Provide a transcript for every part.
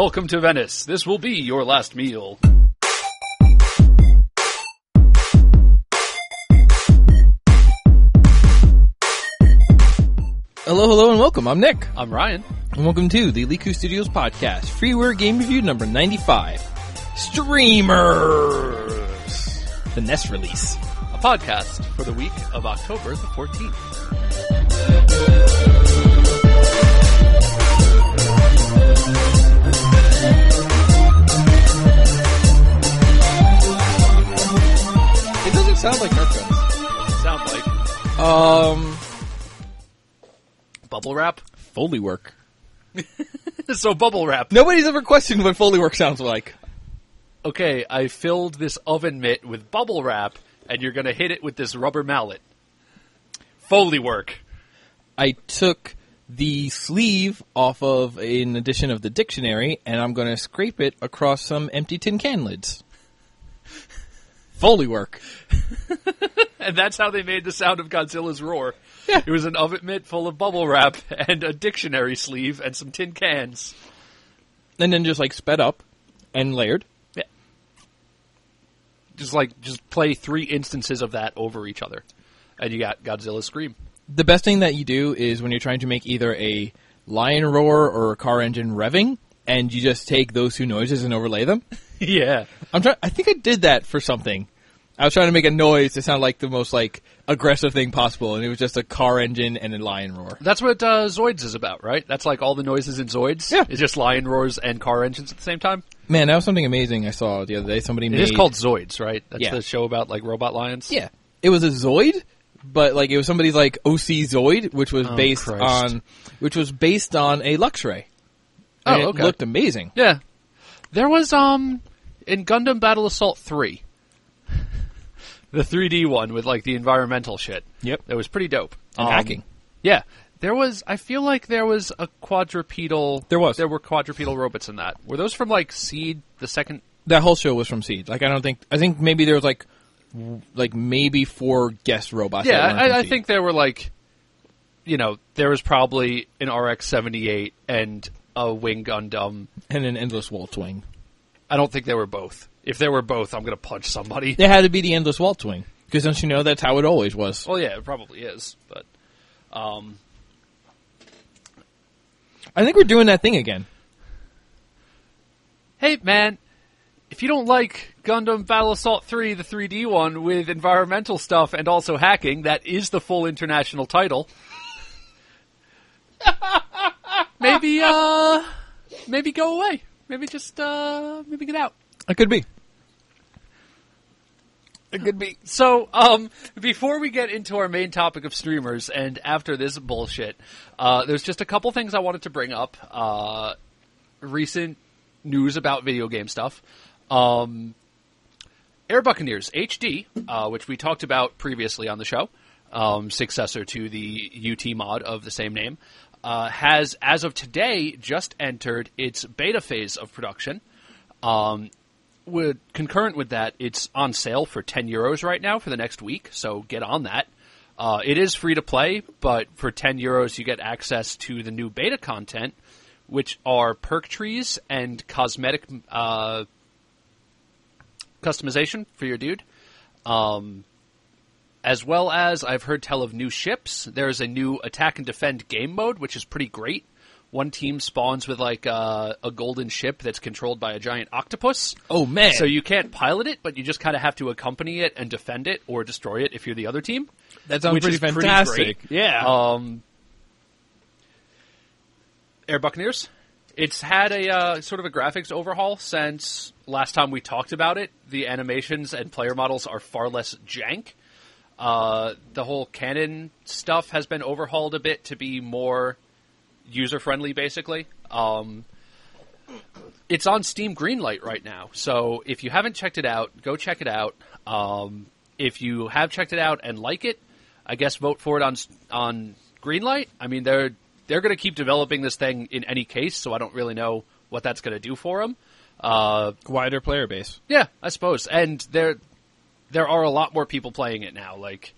Welcome to Venice. This will be your last meal. Hello, hello, and welcome. I'm Nick, I'm Ryan. and welcome to the Liku Studios podcast, freeware game review number 95. Streamers! The NES release. A podcast for the week of October the 14th. Sound like Nerf guns. Sound like Um, bubble wrap. Foley work. so bubble wrap. Nobody's ever questioned what Foley work sounds like. Okay, I filled this oven mitt with bubble wrap, and you're gonna hit it with this rubber mallet. Foley work. I took the sleeve off of an edition of the dictionary, and I'm going to scrape it across some empty tin can lids. Foley work. And that's how they made the sound of Godzilla's roar. Yeah. It was an oven mitt full of bubble wrap and a dictionary sleeve and some tin cans. And then just like sped up and layered. Yeah. Just like just play three instances of that over each other. And you got Godzilla scream. The best thing that you do is when you're trying to make either a lion roar or a car engine revving, and you just take those two noises and overlay them. yeah. I'm trying. I think I did that for something. I was trying to make a noise to sound like the most like aggressive thing possible, and it was just a car engine and a lion roar. That's what uh, Zoids is about, right? That's like all the noises in Zoids. Yeah. It's just lion roars and car engines at the same time. Man, that was something amazing I saw the other day. Somebody It made is called Zoids, right? That's Yeah. the show about like robot lions. Yeah, it was a Zoid, but like it was somebody's like OC Zoid, which was Oh, based Christ. on, which was based on a Luxray. Oh, And it okay. looked amazing. Yeah. There was um in Gundam Battle Assault 3. the 3D one with like the environmental shit. Yep. That was pretty dope. And Um, hacking. Yeah. There was I feel like there was a quadrupedal There was. There were quadrupedal robots in that. Were those from like Seed the second That whole show was from Seed. Like I don't think I think maybe there was like like maybe four guest robots. Yeah, that I, I think there were like you know, there was probably an RX 78 and a Wing Gundam. and an endless waltz wing. I don't think they were both. If they were both, I'm going to punch somebody. They had to be the endless waltz wing because don't you know that's how it always was. Well, yeah, it probably is, but um, I think we're doing that thing again. hey, man, if you don't like Gundam Battle Assault 3, the 3D one with environmental stuff and also hacking, that is the full international title. maybe, uh, maybe go away. Maybe just, uh, maybe get out. It could be. It could be. So, um, before we get into our main topic of streamers and after this bullshit, uh, there's just a couple things I wanted to bring up. Uh, recent news about video game stuff. Um, Air Buccaneers HD, uh, which we talked about previously on the show, um, successor to the UT mod of the same name, uh, has, as of today, just entered its beta phase of production. Um, with concurrent with that, it's on sale for 10 euros right now for the next week, so get on that. Uh, it is free to play, but for 10 euros, you get access to the new beta content, which are perk trees and cosmetic uh, customization for your dude. Um, as well as I've heard tell of new ships. There's a new attack and defend game mode, which is pretty great. One team spawns with like uh, a golden ship that's controlled by a giant octopus. Oh man! So you can't pilot it, but you just kind of have to accompany it and defend it or destroy it if you're the other team. that sounds which pretty is pretty fantastic. great. yeah. Um, Air Buccaneers. It's had a uh, sort of a graphics overhaul since last time we talked about it. The animations and player models are far less jank. Uh, the whole canon stuff has been overhauled a bit to be more user friendly, basically. Um, it's on Steam Greenlight right now, so if you haven't checked it out, go check it out. Um, if you have checked it out and like it, I guess vote for it on on Greenlight. I mean, they're they're going to keep developing this thing in any case, so I don't really know what that's going to do for them. Uh, Wider player base. yeah, I suppose. And there there are a lot more people playing it now. Like,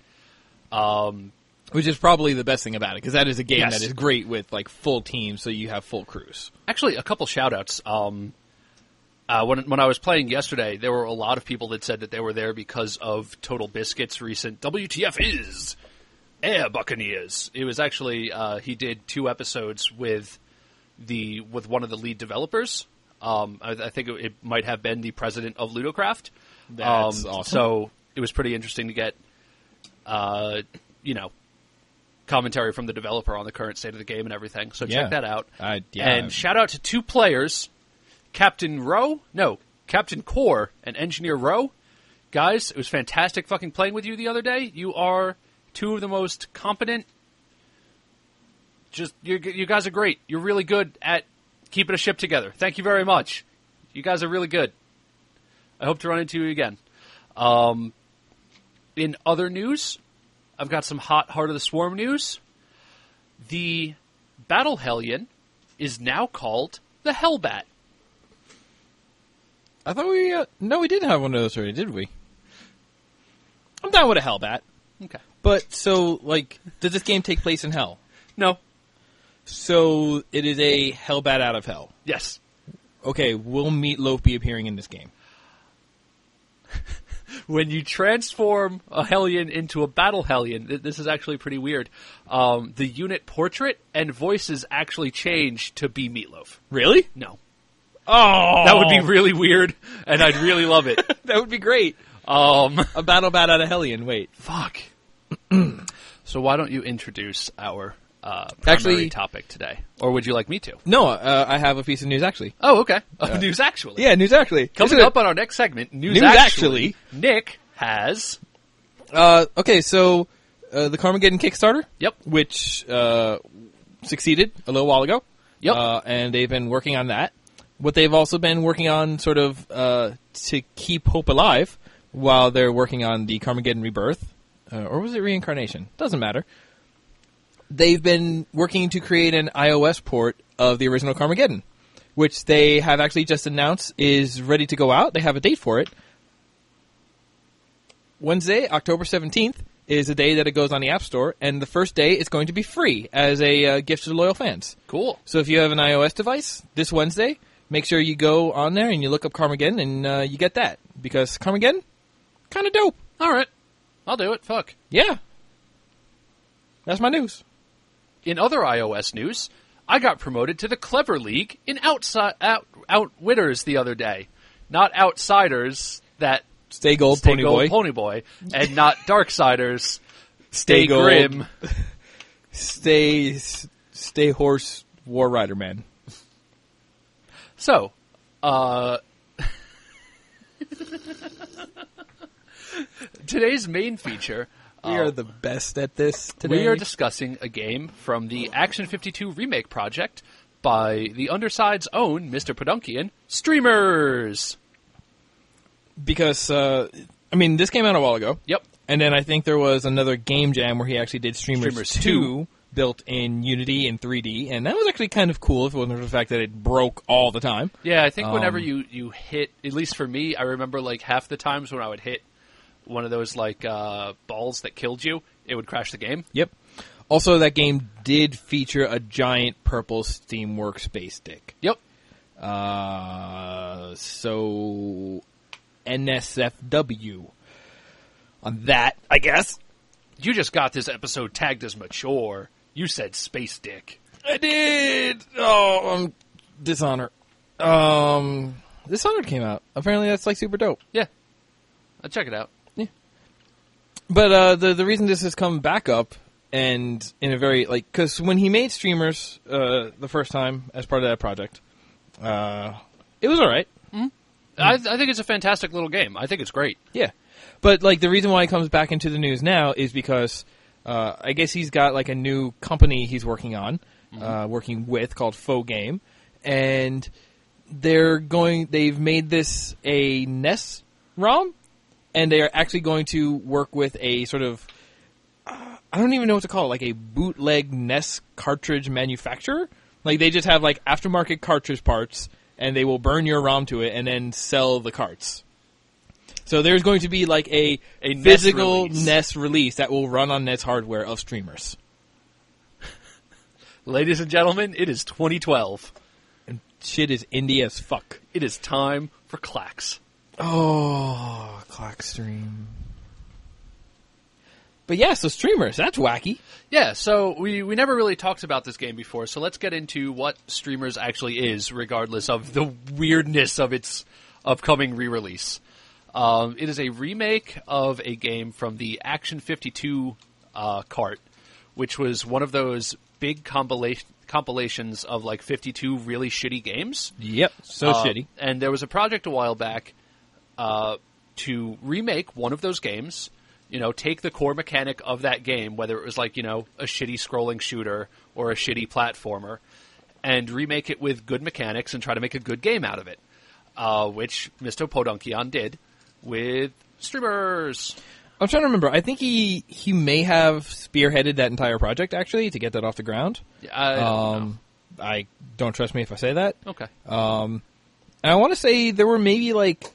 um, Which is probably the best thing about it because that is a game Yes. that is great with like full teams, so you have full crews. Actually, a couple shout outs. Um, uh, when, when I was playing yesterday, there were a lot of people that said that they were there because of Total Biscuit's recent WTF is Air Buccaneers. It was actually, uh, he did two episodes with the with one of the lead developers. Um, I, I think it, it might have been the president of Ludocraft. That's Um, awesome. So it was pretty interesting to get, uh, you know, commentary from the developer on the current state of the game and everything. So Yeah. check that out. I- yeah. And shout out to two players, Captain Rowe, no, Captain Core and Engineer Rowe. Guys, it was fantastic fucking playing with you the other day. You are two of the most competent. Just you, you guys are great. You're really good at keeping a ship together. Thank you very much. You guys are really good. I hope to run into you again. Um, in other news, I've got some hot Heart of the Swarm news. The Battle Hellion is now called the Hellbat. I thought we uh, no, we didn't have one of those already, did we? I'm down with a Hellbat, Okay. but so like, does this game take place in Hell? No. So it is a Hellbat out of Hell. Yes. Okay, will Meatloaf be appearing in this game? When you transform a Hellion into a Battle Hellion, th- this is actually pretty weird. Um, the unit portrait and voices actually change to be Meatloaf. Really? No. Oh, That would be really weird, and I'd really love it. that would be great. Um, A battle bat out of Hellion. Wait, fuck. so why don't you introduce our uh, Actually- topic today, or would you like me to? no, uh, I have a piece of news actually. Oh, okay. Uh, news actually. Yeah, news actually. Coming Isn't it- up on our next segment, news, News actually, Nick has. Uh, okay, so uh, the Carmageddon Kickstarter, Yep. which uh, succeeded a little while ago. Yep. Uh, and they've been working on that. What they've also been working on, sort of, uh, to keep hope alive, while they're working on the Carmageddon Rebirth, uh, or was it Reincarnation? Doesn't matter. They've been working to create an iOS port of the original Carmageddon, which they have actually just announced is ready to go out. They have a date for it. Wednesday, October 17th, is the day that it goes on the App Store, and the first day is going to be free as a uh, gift to the loyal fans. Cool. So if you have an iOS device this Wednesday, make sure you go on there and you look up Carmageddon and uh, you get that because Carmageddon, kind of dope. All right. I'll do it. Fuck. Yeah, that's my news. In other iOS news, I got promoted to the Clever League in outside out, Outwitters the other day. Not Outsiders that Stay gold, stay pony gold boy. Pony Boy, and not Darksiders stay, Stay grim. Stay, stay horse, war rider man. So, uh, today's main feature. We are the best at this today. We are discussing a game from the Action 52 remake project by the Underside's own Mr. Podunkian, Streamers. because uh, I mean this came out a while ago. Yep. And then I think there was another game jam where he actually did Streamers, Streamers 2, 2. built in Unity and 3D, and that was actually kind of cool if it wasn't for the fact that it broke all the time. Yeah, I think whenever Um, you, you hit, at least for me, I remember like half the times when I would hit one of those like uh, balls that killed you, it would crash the game. Yep. Also, that game did feature a giant purple Steam Workspace stick. Yep. Uh, so NSFW on that, I guess. You just got this episode tagged as mature. You said space dick. I did. Oh, um, Dishonor. Um, Dishonored came out. Apparently, that's like super dope. Yeah. I'll check it out. But uh, the the reason this has come back up and in a very like because when he made streamers uh, the first time as part of that project, uh, it was all right. I, I think it's a fantastic little game. I think it's great. Yeah, but like the reason why it comes back into the news now is because uh, I guess he's got like a new company he's working on, uh, working with called Faux Game, and they're going. They've made this a NES ROM, and they are actually going to work with a sort of. uh, I don't even know what to call it, like a bootleg NES cartridge manufacturer. Like they just have like aftermarket cartridge parts, and they will burn your ROM to it and then sell the carts. So there's going to be like a, A NES physical release. NES release that will run on NES hardware of streamers. Ladies and gentlemen, it is 2012. And shit is indie as fuck. It is time for Clacks. Oh, clock stream. But yeah, so streamers, that's wacky. Yeah, so we, we never really talked about this game before, so let's get into what Streamers actually is, regardless of the weirdness of its upcoming re release. Um, it is a remake of a game from the Action 52 uh, cart, which was one of those big compilation, compilations of like 52 really shitty games. Yep, so Uh, shitty. And there was a project a while back uh, to remake one of those games. You know, take the core mechanic of that game, whether it was like you know a shitty scrolling shooter or a shitty platformer, and remake it with good mechanics and try to make a good game out of it. Uh, which Mr. Podunkian did with streamers. I'm trying to remember. I think he he may have spearheaded that entire project actually to get that off the ground. I don't Um, I don't trust me if I say that. Okay. And I want to say there were maybe like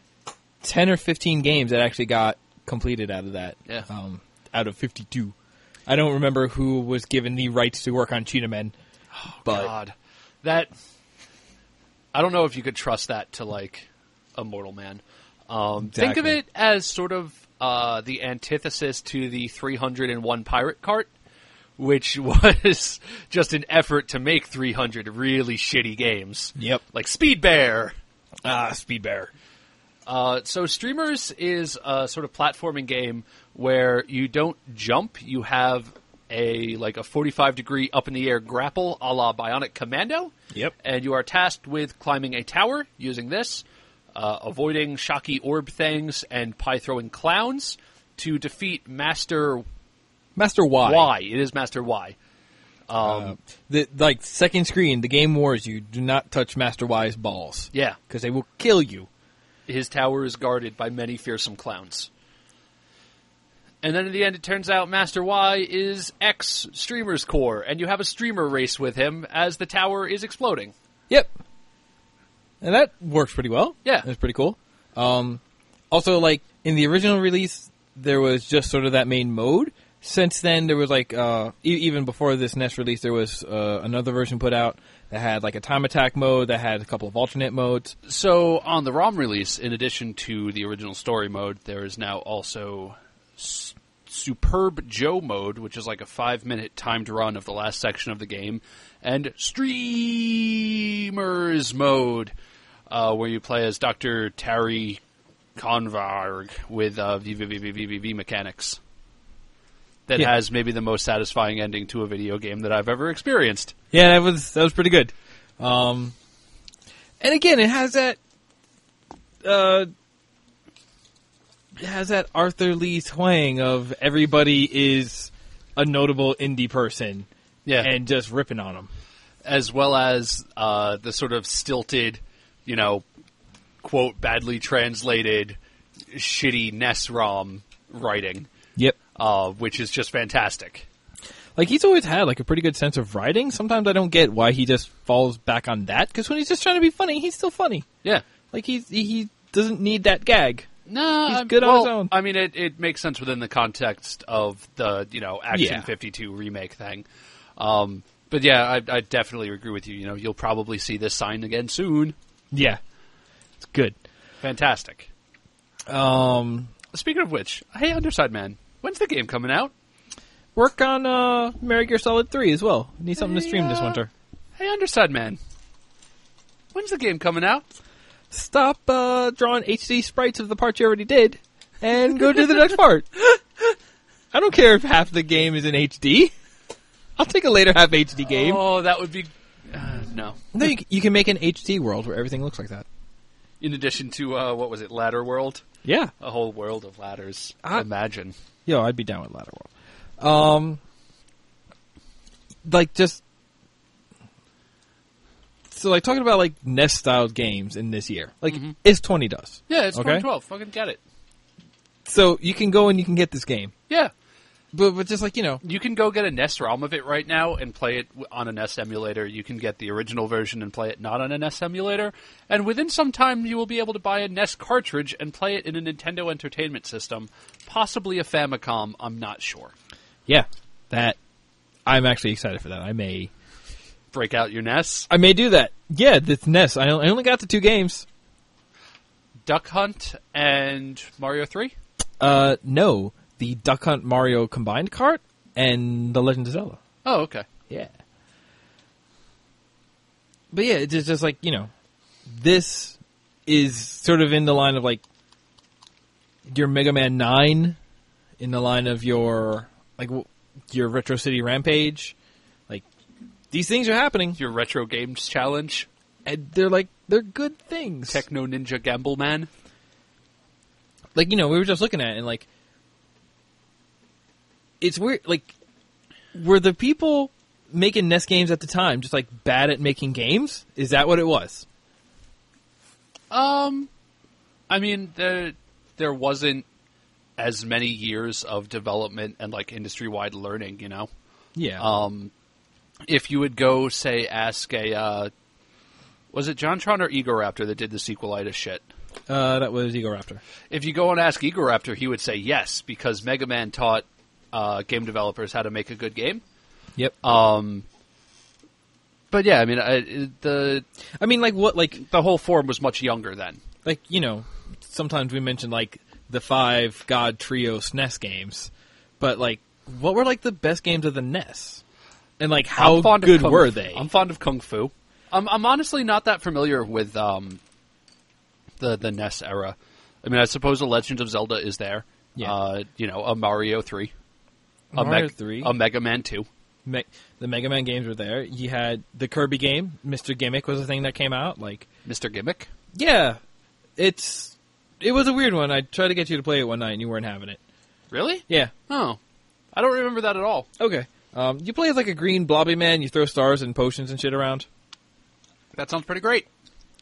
ten or fifteen games that actually got completed out of that. Yeah. Um, out of fifty-two. I don't remember who was given the rights to work on Cheetah Men, but God, that I don't know if you could trust that to like a mortal man. Um, Think of it as sort of uh, the antithesis to the 301 pirate cart, which was just an effort to make 300 really shitty games, yep. like Speed Bear. Ah, Speed Bear. Uh, so Streamers is a sort of platforming game where you don't jump. You have a like a 45 degree up in the air grapple a la Bionic Commando. Yep. And you are tasked with climbing a tower using this, uh, avoiding shocky orb things and pie throwing clowns to defeat Master Master Y. Y. It is Master Y. Uh, the like second screen, the game warns you: do not touch Master Y's balls Yeah. because they will kill you. His tower is guarded by many fearsome clowns. And then in the end, it turns out Master Y is X Streamer's Core, and you have a streamer race with him as the tower is exploding. Yep. And that works pretty well. Yeah. That's pretty cool. Um, also, like, in the original release, there was just sort of that main mode. Since then, there was, like, uh, e- even before this NES release, there was uh, another version put out that had, like, a time attack mode, that had a couple of alternate modes. So on the ROM release, in addition to the original story mode, there is now also S- Superb Joe mode, which is like a five minute timed run of the last section of the game, and Streamers mode, uh, where you play as Dr. Terry Cavanagh with uh, VVVVVV mechanics. That Yeah. has maybe the most satisfying ending to a video game that I've ever experienced. Yeah, that was that was pretty good. Um, and again, it has that uh, it has that Arthur Lee twang of everybody is a notable indie person, Yeah. and just ripping on them. as well as uh, the sort of stilted, you know, quote badly translated, shitty NES ROM writing, Yep. Uh, which is just fantastic. Like he's always had like a pretty good sense of writing. Sometimes I don't get why he just falls back on that because when he's just trying to be funny, he's still funny. Yeah. Like he's he, he doesn't need that gag. No, He's I'm- good on well, his own. I mean, it, it makes sense within the context of the you know Action Yeah. 52 remake thing. Um, but yeah, I, I definitely agree with you. You know, you'll probably see this sign again soon. Yeah, it's good. Fantastic. Um, Speaking of which, hey, Underside Man, when's the game coming out? work on uh, Metal Gear Solid Three as well. Need something to stream this winter. Hey, Underside Man, when's the game coming out? Stop uh, drawing HD sprites of the part you already did, and go do the next part. I don't care if half the game is in HD. I'll take a later half HD game. Oh, that would be uh, no. No, you, you can make an HD world where everything looks like that. In addition to uh, what was it, Ladder World? Yeah. A whole world of ladders. I- Imagine. Yo, I'd be down with Ladder World. Um, like just so, like talking about like NES style games in this year, like Mhm. is twenty does. Yeah, it's Okay. 2012. Fucking get it. So you can go and you can get this game. Yeah. But but just like you know, You can go get a NES ROM of it right now and play it on a NES emulator. You can get the original version and play it not on a NES emulator. And within some time, you will be able to buy a NES cartridge and play it in a Nintendo Entertainment System, possibly a Famicom. I'm not sure. yeah, that I'm actually excited for that. I may Break out your NES. I may do that. Yeah, this NES. I I only got the two games. Duck Hunt and Mario 3? Uh, no, the Duck Hunt Mario combined cart and the Legend of Zelda. Oh, okay. Yeah. But yeah, it's just like, you know, this is sort of in the line of like your Mega Man 9, in the line of your, like, your Retro City Rampage. Like, these things are happening, Your Retro Games Challenge. and they're like, they're good things. Techno Ninja Gamble Man. like you know we were just looking at it and like it's weird like were the people making NES games at the time just like bad at making games is that what it was Um, I mean, there there wasn't as many years of development and like industry wide learning. You know, yeah um, if you would go say ask a uh, was it John JonTron or Egoraptor that did the sequelitis shit? uh, that was Ego Raptor If you go and ask Egoraptor, he would say yes because Mega Man taught uh, game developers how to make a good game. yep Um, but yeah, I mean, I, the I mean like what like the whole form was much younger then. like you know sometimes we mention like the five God Trio SNES games but like what were like the best games of the NES and like how fond of good were they I'm fond of Kung Fu. I'm, I'm honestly not that familiar with um, the the NES era. I mean, I suppose the Legend of Zelda is there. Yeah. Uh, you know, a Mario three, a Mario Meg- 3. a Mega Man two. Me- the Mega Man games were there. You had the Kirby game, Mr. Gimmick was a thing that came out. Like, Mr. Gimmick. yeah, it's it was a weird one. I tried to get you to play it one night and you weren't having it. Really? Yeah, Oh, I don't remember that at all. okay. Um, you play as like a green blobby man. You throw stars and potions and shit around. That sounds pretty great.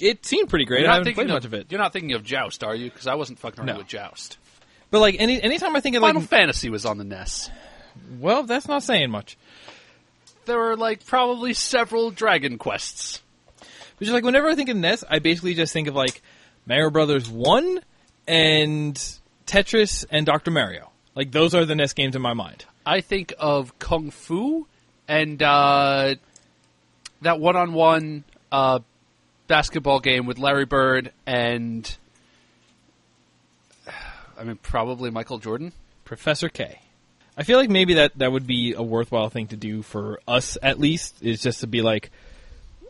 It seemed pretty great. You're I haven't played much of it, You're not thinking of Joust, are you? Because I wasn't fucking around No. with Joust. but like any anytime I think of like, Final Fantasy was on the NES. Well, that's not saying much. There were like probably several Dragon Quests. Which is like whenever I think of NES, I basically just think of like Mario Brothers One and Tetris and Doctor Mario. Like those are the NES games in my mind. I think of Kung Fu and uh, that one-on-one uh, basketball game with Larry Bird and I mean probably Michael Jordan. Professor K. I feel like maybe that that would be a worthwhile thing to do for us at least is just to be like,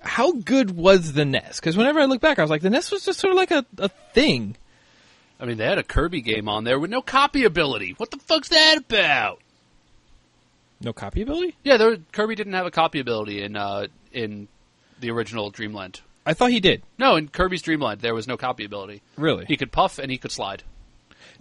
how good was the NES? Because whenever I look back, I was like, the NES was just sort of like a, a thing. I mean they had a Kirby game on there with no copy ability. What the fuck's that about? No copy ability. Yeah, there, Kirby didn't have a copy ability in uh, in the original Dreamland. I thought he did. No, in Kirby's Dreamland there was no copy ability. Really? He could puff and he could slide.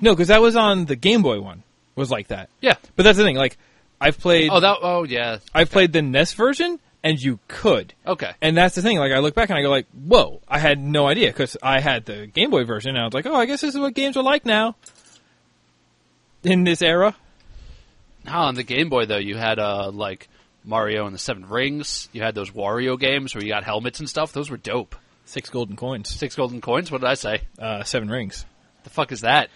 no, because that was on the Game Boy one. Was like that. Yeah. But that's the thing. Like, I've played. Oh, that. Oh, yeah. I've played the NES version, and you could. Okay. And that's the thing. Like, I look back and I go like, whoa, I had no idea because I had the Game Boy version, and I was like, oh, I guess this is what games are like now. In this era. Now on the Game Boy though, you had uh like Mario and the Seven Rings. You had those Wario games where you got helmets and stuff. Those were dope. Six golden coins. Six golden coins. What did I say? Uh, seven rings. The fuck is that?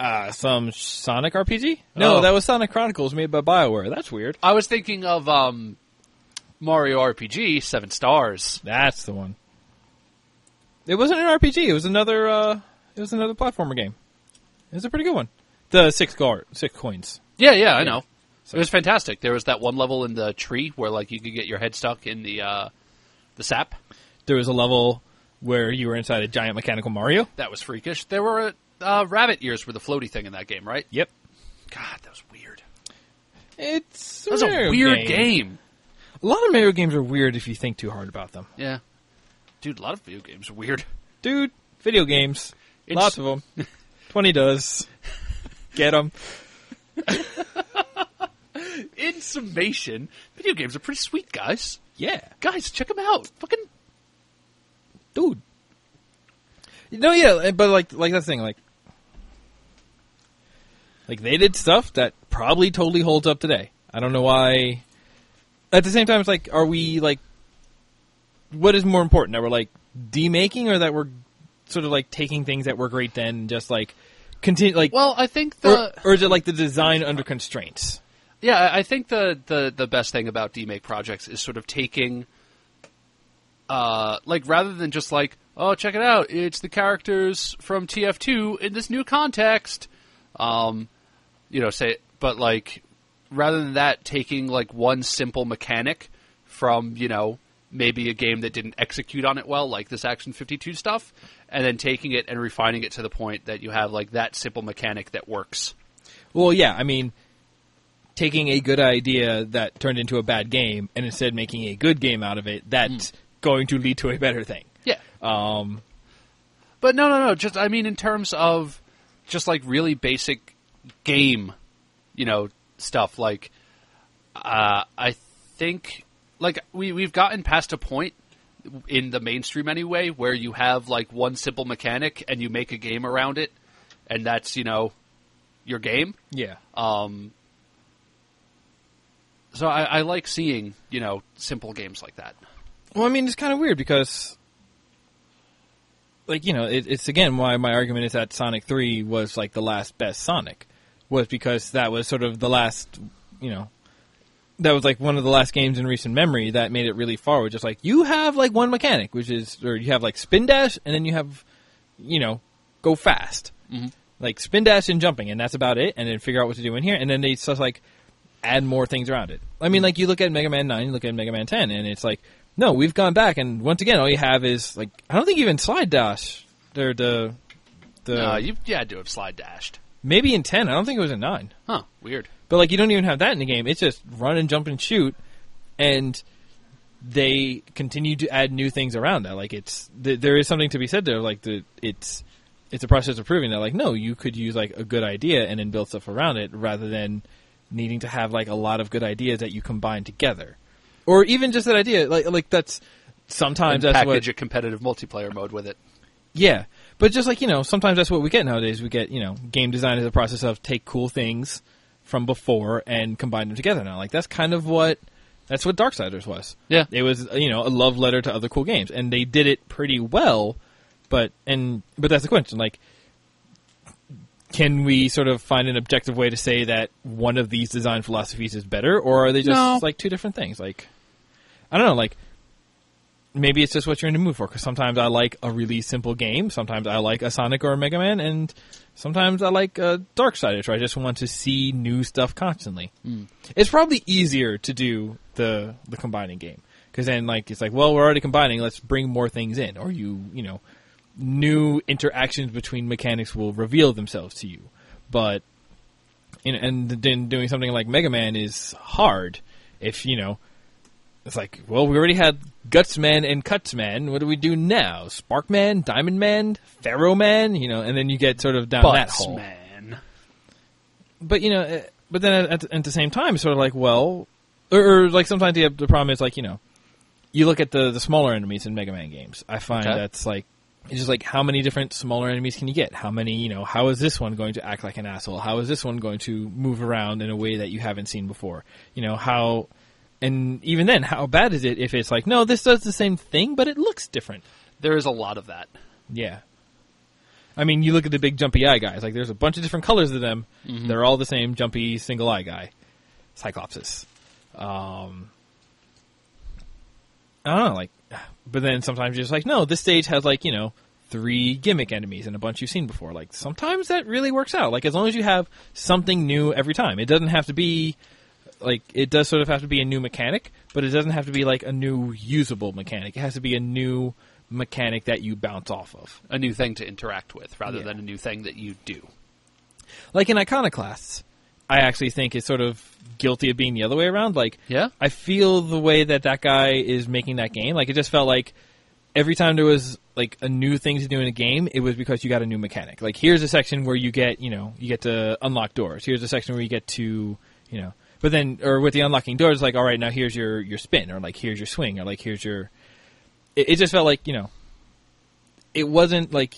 Uh, some Sonic RPG? No, Oh. that was Sonic Chronicles made by BioWare. That's weird. I was thinking of um Mario RPG Seven Stars. That's the one. It wasn't an RPG. It was another. Uh, it was another platformer game. It was a pretty good one. The six guard, six coins. Yeah, yeah, I know. It was fantastic. There was that one level in the tree where like you could get your head stuck in the uh the sap. There was a level where you were inside a giant mechanical Mario. That was freakish. There were uh, rabbit ears were the floaty thing in that game, right? Yep. God, that was weird. It's That was a weird game. A lot of Mario games are weird if you think too hard about them. Yeah, dude, a lot of video games are weird. Dude, video games. It's- Lots of them. 20 does. Get them. In summation, video games are pretty sweet, guys. Yeah. Guys, check them out. Fucking Dude. No, yeah, but like, like that thing, like, like they did stuff that probably totally holds up today. I don't know why. At the same time, it's like, are we like, what is more important? That we're like demaking, or that we're sort of like taking things that were great then and just like continue like, Well, I think the or is it like the design under constraints? Yeah, I I think the, the, the best thing about demake projects is sort of taking, uh, like rather than just like, oh, check it out, it's the characters from TF2 in this new context. Um, you know, say, but like, rather than that, taking like one simple mechanic from you know maybe a game that didn't execute on it well, like this Action 52 stuff, and then taking it and refining it to the point that you have like that simple mechanic that works. Well, yeah, I mean, taking a good idea that turned into a bad game and instead making a good game out of it, that's going to lead to a better thing. Yeah. Um, But no, no, no. Just I mean, in terms of just like really basic game, you know, stuff. Like, uh, I think like we we've gotten past a point in the mainstream anyway where you have like one simple mechanic and you make a game around it, and that's you know your game. yeah. Um, so I, I like seeing you know simple games like that. Well, I mean, it's kind of weird because, like, you know, it, it's again why my argument is that Sonic 3 was, like, the last best Sonic. Was because that was sort of the last, you know, that was, like, one of the last games in recent memory that made it really forward. Just like, you have, like, one mechanic, which is, or you have, like, spin dash, and then you have, you know, go fast. Mhm. Like, spin dash and jumping, and that's about it, and then figure out what to do in here, and then they just, like, add more things around it. I mean, like you look at Mega Man Nine, you look at Mega Man Ten, and it's like, no, we've gone back, and once again, all you have is like, I don't think even slide dash. They're the the you you had to have slide dashed. Maybe in ten. I don't think it was in nine, Huh? Weird. but like you don't even have that in the game. It's just run and jump and shoot, and they continue to add new things around that. Like it's th- there is something to be said there. Like the it's it's a process of proving that like no, you could use like a good idea and then build stuff around it rather than needing to have like a lot of good ideas that you combine together, or even just that idea. Like like that's sometimes and that's what package a competitive multiplayer mode with it. yeah, but just like you know, sometimes that's what we get nowadays. We get you know, game design is a process of take cool things from before and combine them together. Now, like that's kind of what that's what Darksiders was. Yeah. It was you know a love letter to other cool games, and they did it pretty well. But and but that's the question. Like, can we sort of find an objective way to say that one of these design philosophies is better, or are they just No. like two different things? Like, I don't know. Like, maybe it's just what you're in the mood for. Because sometimes I like a really simple game. Sometimes I like a Sonic or a Mega Man, and sometimes I like a Darksiders. Where I just want to see new stuff constantly. Hmm. It's probably easier to do the the combining game because then like it's like, well, we're already combining. Let's bring more things in, or you you know, new interactions between mechanics will reveal themselves to you. But know, and then doing something like Mega Man is hard if you know it's like, well, we already had Gutsman and Cutsman. What do we do now? Sparkman, Diamond Man, Pharaoh Man, you know, and then you get sort of down that hole. man. But you know, uh, but then at, at the same time, sort of like, well, or, or like sometimes the, the problem is like, you know, you look at the the smaller enemies in Mega Man games. I find Okay. that's like. It's just like how many different smaller enemies can you get? How many, you know, how is this one going to act like an asshole? How is this one going to move around in a way that you haven't seen before? You know, how and even then, how bad is it if it's like, no, this does the same thing, but it looks different? There is a lot of that. Yeah. I mean, you look at the big jumpy eye guys. Like, there's a bunch of different colors of them. They're all the same jumpy single eye guy, Cyclopsis. Um, I don't know, like, but then sometimes you're just like, no, this stage has like you know three gimmick enemies and a bunch you've seen before. Like, sometimes that really works out. Like, as long as you have something new every time, it doesn't have to be like it does sort of have to be a new mechanic, but it doesn't have to be like a new usable mechanic. It has to be a new mechanic that you bounce off of. A new thing to interact with rather Yeah. than a new thing that you do. Like in Iconoclasts, I actually think it's sort of guilty of being the other way around. Like, Yeah? I feel the way that that guy is making that game. Like, it just felt like every time there was like a new thing to do in a game, it was because you got a new mechanic. Like, here's a section where you get, you know, you get to unlock doors. Here's a section where you get to, you know, but then, or with the unlocking doors, like, all right, now here's your your spin, or like here's your swing, or like here's your. It, it just felt like you know. It wasn't like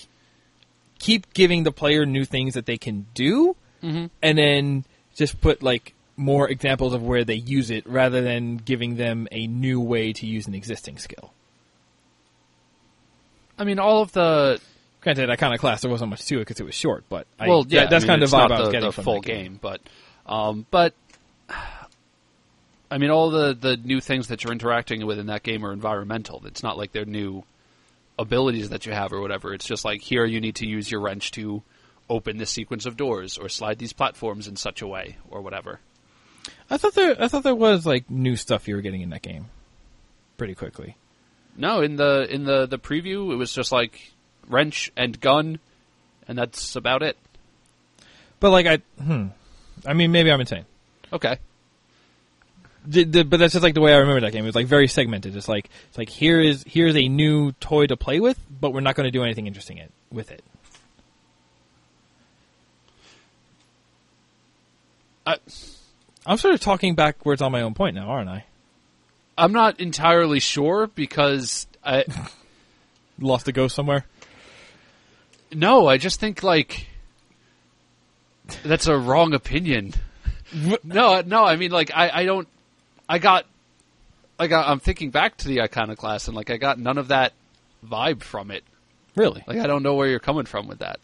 keep giving the player new things that they can do, Mm-hmm. and then just put like more examples of where they use it rather than giving them a new way to use an existing skill. I mean, all of the Granted, Iconoclast there wasn't much to it because it was short, but I, well, yeah, that- that's I mean, kind of the vibe I was the, getting the from full game, but um, but I mean, all the the new things that you're interacting with in that game are environmental. It's not like they're new abilities that you have or whatever. It's just like here you need to use your wrench to open this sequence of doors or slide these platforms in such a way or whatever. I thought there, I thought there was like new stuff you were getting in that game, pretty quickly. No, in the in the the preview, it was just like wrench and gun, and that's about it. But like I, hmm, I mean maybe I'm insane. Okay. The- the- but that's just like the way I remember that game. It was like very segmented. It's like it's like here is here's a new toy to play with, but we're not going to do anything interesting it, with it. I, I'm sort of talking backwards on my own point now, aren't I? I'm not entirely sure because I. Lost a ghost somewhere. No, I just think like that's a wrong opinion. no, no, I mean like I, I don't I got like I, I'm thinking back to the iconoclast and like I got none of that vibe from it. Really? Like I don't know where you're coming from with that.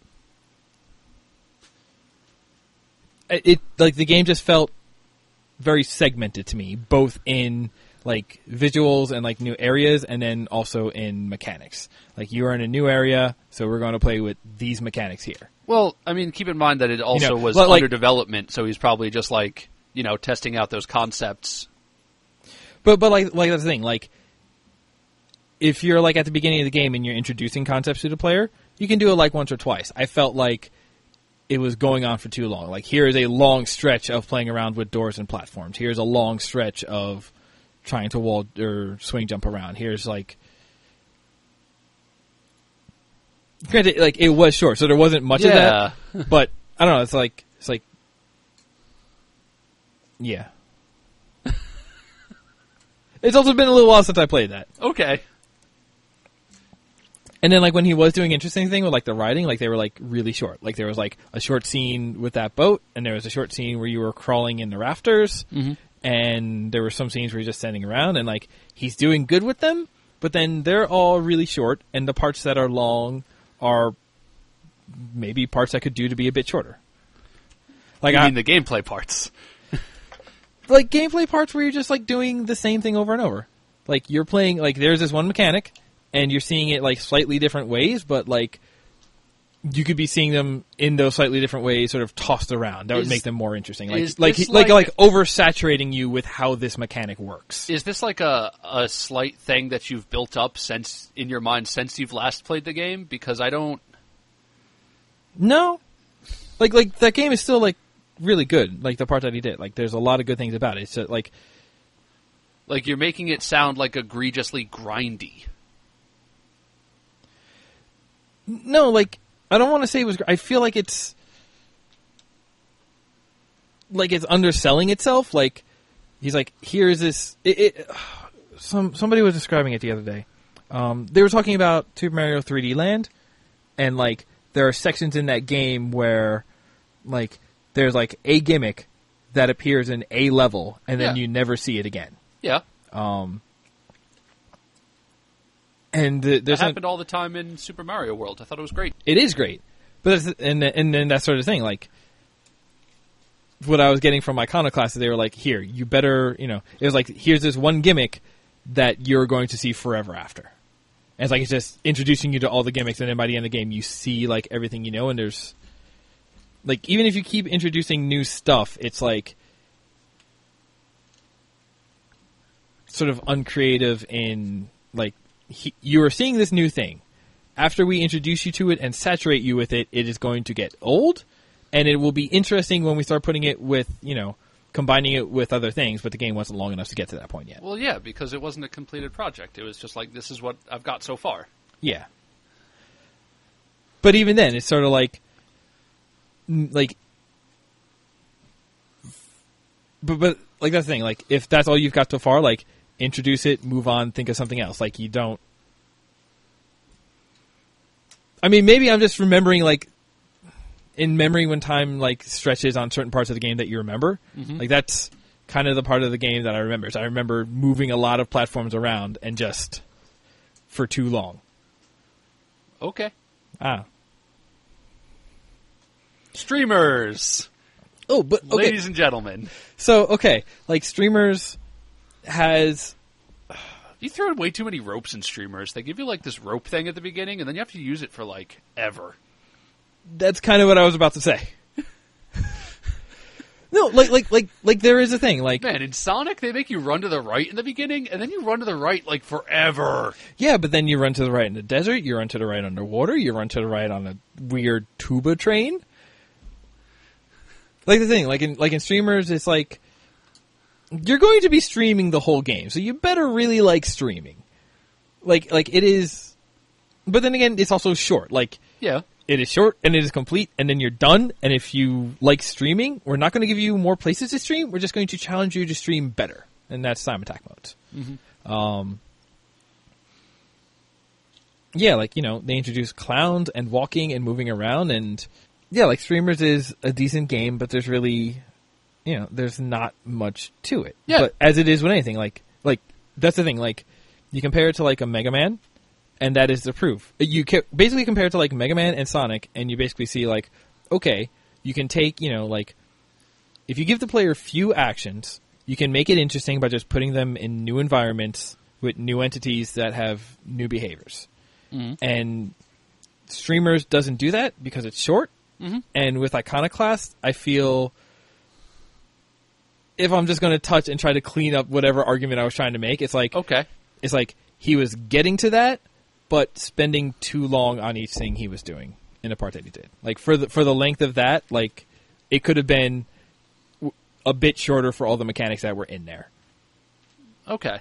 it, it like the game just felt very segmented to me, both in like visuals and like new areas, and then also in mechanics. Like you are in a new area, so we're going to play with these mechanics here. Well, I mean, keep in mind that it also know, was like- under development, so he's probably just like you know testing out those concepts. But but like like that's the thing. Like if you're like at the beginning of the game and you're introducing concepts to the player, you can do it like once or twice. I felt like it was going on for too long. Like here is a long stretch of playing around with doors and platforms. Here's a long stretch of trying to wall or swing jump around. Here's like granted like it was short, so there wasn't much of that. But I don't know, it's like it's like yeah. It's also been a little while since I played that. Okay. And then like when he was doing interesting thing with like the riding, like they were like really short. Like there was like a short scene with that boat, and there was a short scene where you were crawling in the rafters, Mhm. and there were some scenes where you're just standing around, and like he's doing good with them, but then they're all really short, and the parts that are long are maybe parts I could do to be a bit shorter. Like I I mean the gameplay parts. like gameplay parts where you're just like doing the same thing over and over. Like you're playing like there's this one mechanic and you're seeing it like slightly different ways, but like you could be seeing them in those slightly different ways sort of tossed around. That would make them more interesting. Like like like like- like oversaturating you with how this mechanic works. Is this like a a slight thing that you've built up since in your mind since you've last played the game? Because I don't. No. Like like that game is still like really good. Like the part that he did. Like there's a lot of good things about it. It's just, like Like you're making it sound like egregiously grindy. No, like I don't want to say it was. I feel like it's like it's underselling itself. Like he's like, here's this. It, it, some somebody was describing it the other day. Um, they were talking about Super Mario 3D Land, and like there are sections in that game where like there's like a gimmick that appears in a level, and then Yeah. you never see it again. Yeah, Um, and the, that happened all the time in Super Mario World. I thought it was great. it is great, but that's, and and then that sort of thing. Like what I was getting from Iconoclast, is they were like, "Here, you better," you know, it was like, "Here's this one gimmick that you're going to see forever after." And it's like it's just introducing you to all the gimmicks, and then by the end of the game, you see like everything you know, and there's like even if you keep introducing new stuff, it's like sort of uncreative in like he, you are seeing this new thing after we introduce you to it and saturate you with it, it is going to get old, and it will be interesting when we start putting it with, you know, combining it with other things. But the game wasn't long enough to get to that point yet. Well, yeah, because it wasn't a completed project. It was just like this is what I've got so far. Yeah. But even then, it's sort of like, like, but but like that's the thing. Like, if that's all you've got so far, like, introduce it, move on, think of something else. Like, you don't. I mean, maybe I'm just remembering like in memory when time like stretches on certain parts of the game that you remember. Like that's kind of the part of the game that I remember. So I remember moving a lot of platforms around and just for too long. Okay. Ah. Streamers, Oh, but okay. ladies and gentlemen, So okay, like streamers has you throw in way too many ropes in streamers. They give you like this rope thing at the beginning, and then you have to use it for like ever. that's kind of what I was about to say. no, like like like like there is a thing like Man, in Sonic, they make you run to the right in the beginning, and then you run to the right like forever. yeah, but then you run to the right in the desert, you run to the right underwater, you run to the right on a weird tuba train. Like the thing, like in like in streamers, it's like you're going to be streaming the whole game, so you better really like streaming. Like like it is, but then again, it's also short. Like Yeah. it is short and it is complete, and then you're done. And if you like streaming, we're not going to give you more places to stream. We're just going to challenge you to stream better, and that's time attack modes. Um, yeah, like you know, they introduce clowns and walking and moving around, and yeah, like Streemerz is a decent game, but there's really, you know, there's not much to it. Yeah. But as it is with anything, like like that's the thing. Like you compare it to like a Mega Man, and that is the proof. You ca- basically compare it to like Mega Man and Sonic, and you basically see like, okay, you can take you know like, if you give the player few actions, you can make it interesting by just putting them in new environments with new entities that have new behaviors. Mm-hmm. And Streemerz doesn't do that because it's short. Mm-hmm. And with Iconoclast, I feel if I'm just going to touch and try to clean up whatever argument I was trying to make, it's like Okay. it's like he was getting to that, but spending too long on each thing he was doing in the part that he did. Like for the for the length of that, like it could have been a bit shorter for all the mechanics that were in there, Okay.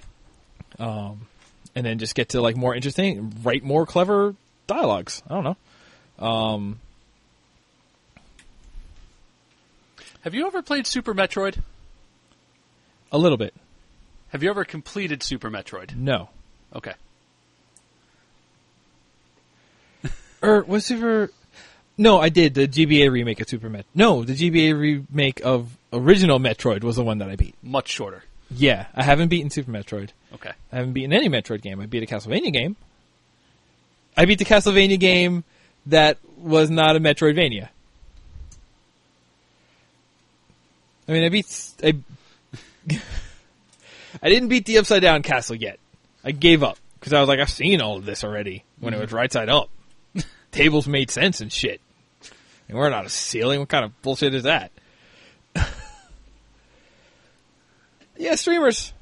Um, and then just get to like more interesting, write more clever dialogues. I don't know. Um, have you ever played Super Metroid? A little bit. Have you ever completed Super Metroid? No. Okay. Or er, was Super? No, I did the GBA remake of Super Met. No, the GBA remake of original Metroid was the one that I beat. Much shorter. Yeah, I haven't beaten Super Metroid. Okay. I haven't beaten any Metroid game. I beat a Castlevania game. I beat the Castlevania game that was not a Metroidvania. I mean, I beat. I, I didn't beat the Upside Down Castle yet. I gave up because I was like, I've seen all of this already when it was right side up. Tables made sense and shit. And we're not a ceiling. What kind of bullshit is that? yeah, Streemerz.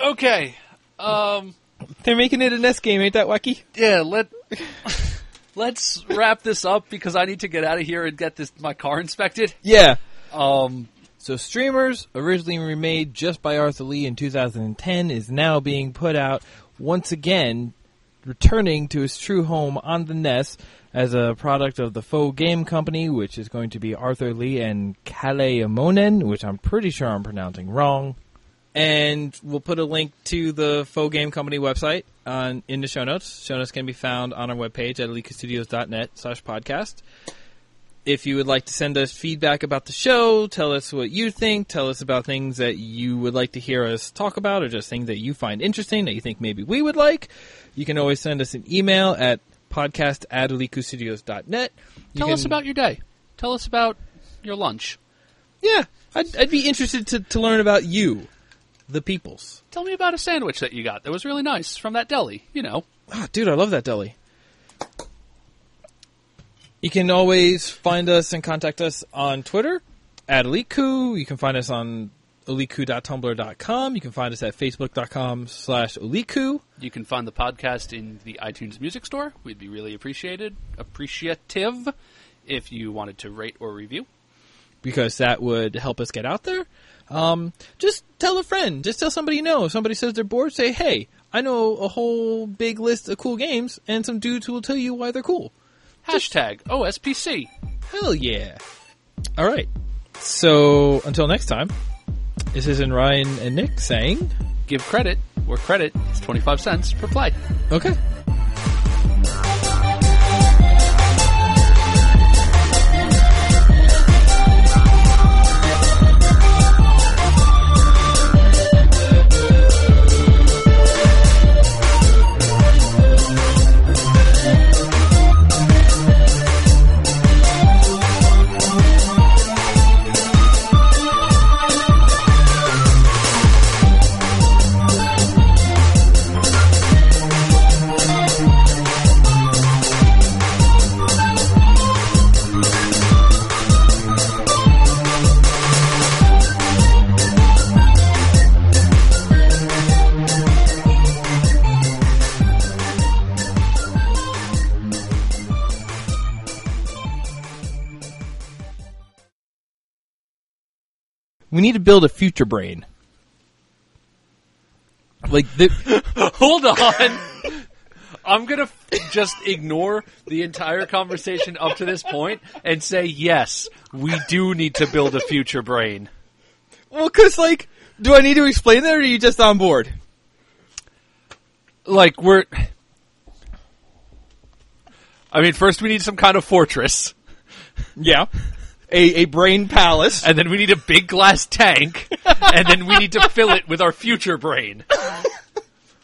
Okay. Um. They're making it a NES game, ain't that wacky? Yeah. Let. Let's wrap this up because I need to get out of here and get this my car inspected. Yeah. Um. So Streemerz, originally remade just by Arthur Lee in 2010, is now being put out once again, returning to its true home on the NES as a product of the Faux Game Company, which is going to be Arthur Lee and Kalle Amonen, which I'm pretty sure I'm pronouncing wrong. And we'll put a link to the Faux Game Company website on in the show notes. Show notes can be found on our webpage at elikustudios.net slash podcast if you would like to send us feedback about the show, tell us what you think, tell us about things that you would like to hear us talk about, or just things that you find interesting that you think maybe we would like, you can always send us an email at podcast at elikustudios.net. You Tell us about your day. Tell us about your lunch. Yeah, I'd, I'd be interested to, to learn about you, the peoples. Tell me about a sandwich that you got that was really nice from that deli. You know. Ah, dude, I love that deli. You can always find us and contact us on Twitter at Eliku. You can find us on eliku.tumblr.com. You can find us at facebook.com slash Eliku. You can find the podcast in the iTunes Music Store. We'd be really appreciated, appreciative, if you wanted to rate or review. because that would help us get out there. Um, just tell a friend. Just tell somebody you know. If somebody says they're bored, say, hey, I know a whole big list of cool games and some dudes who will tell you why they're cool. Hashtag OSPC. Hell yeah. All right. So until next time, this is in Ryan and Nick saying, Give credit where credit is 25 cents per play. okay. We need to build a future brain. Like the, Hold on. I'm gonna f- just ignore the entire conversation up to this point and say yes, we do need to build a future brain. well, cause like, do I need to explain that, or are you just on board? Like we're. I mean, first we need some kind of fortress, Yeah, a a brain palace. and then we need a big glass tank, and then we need to fill it with our future brain.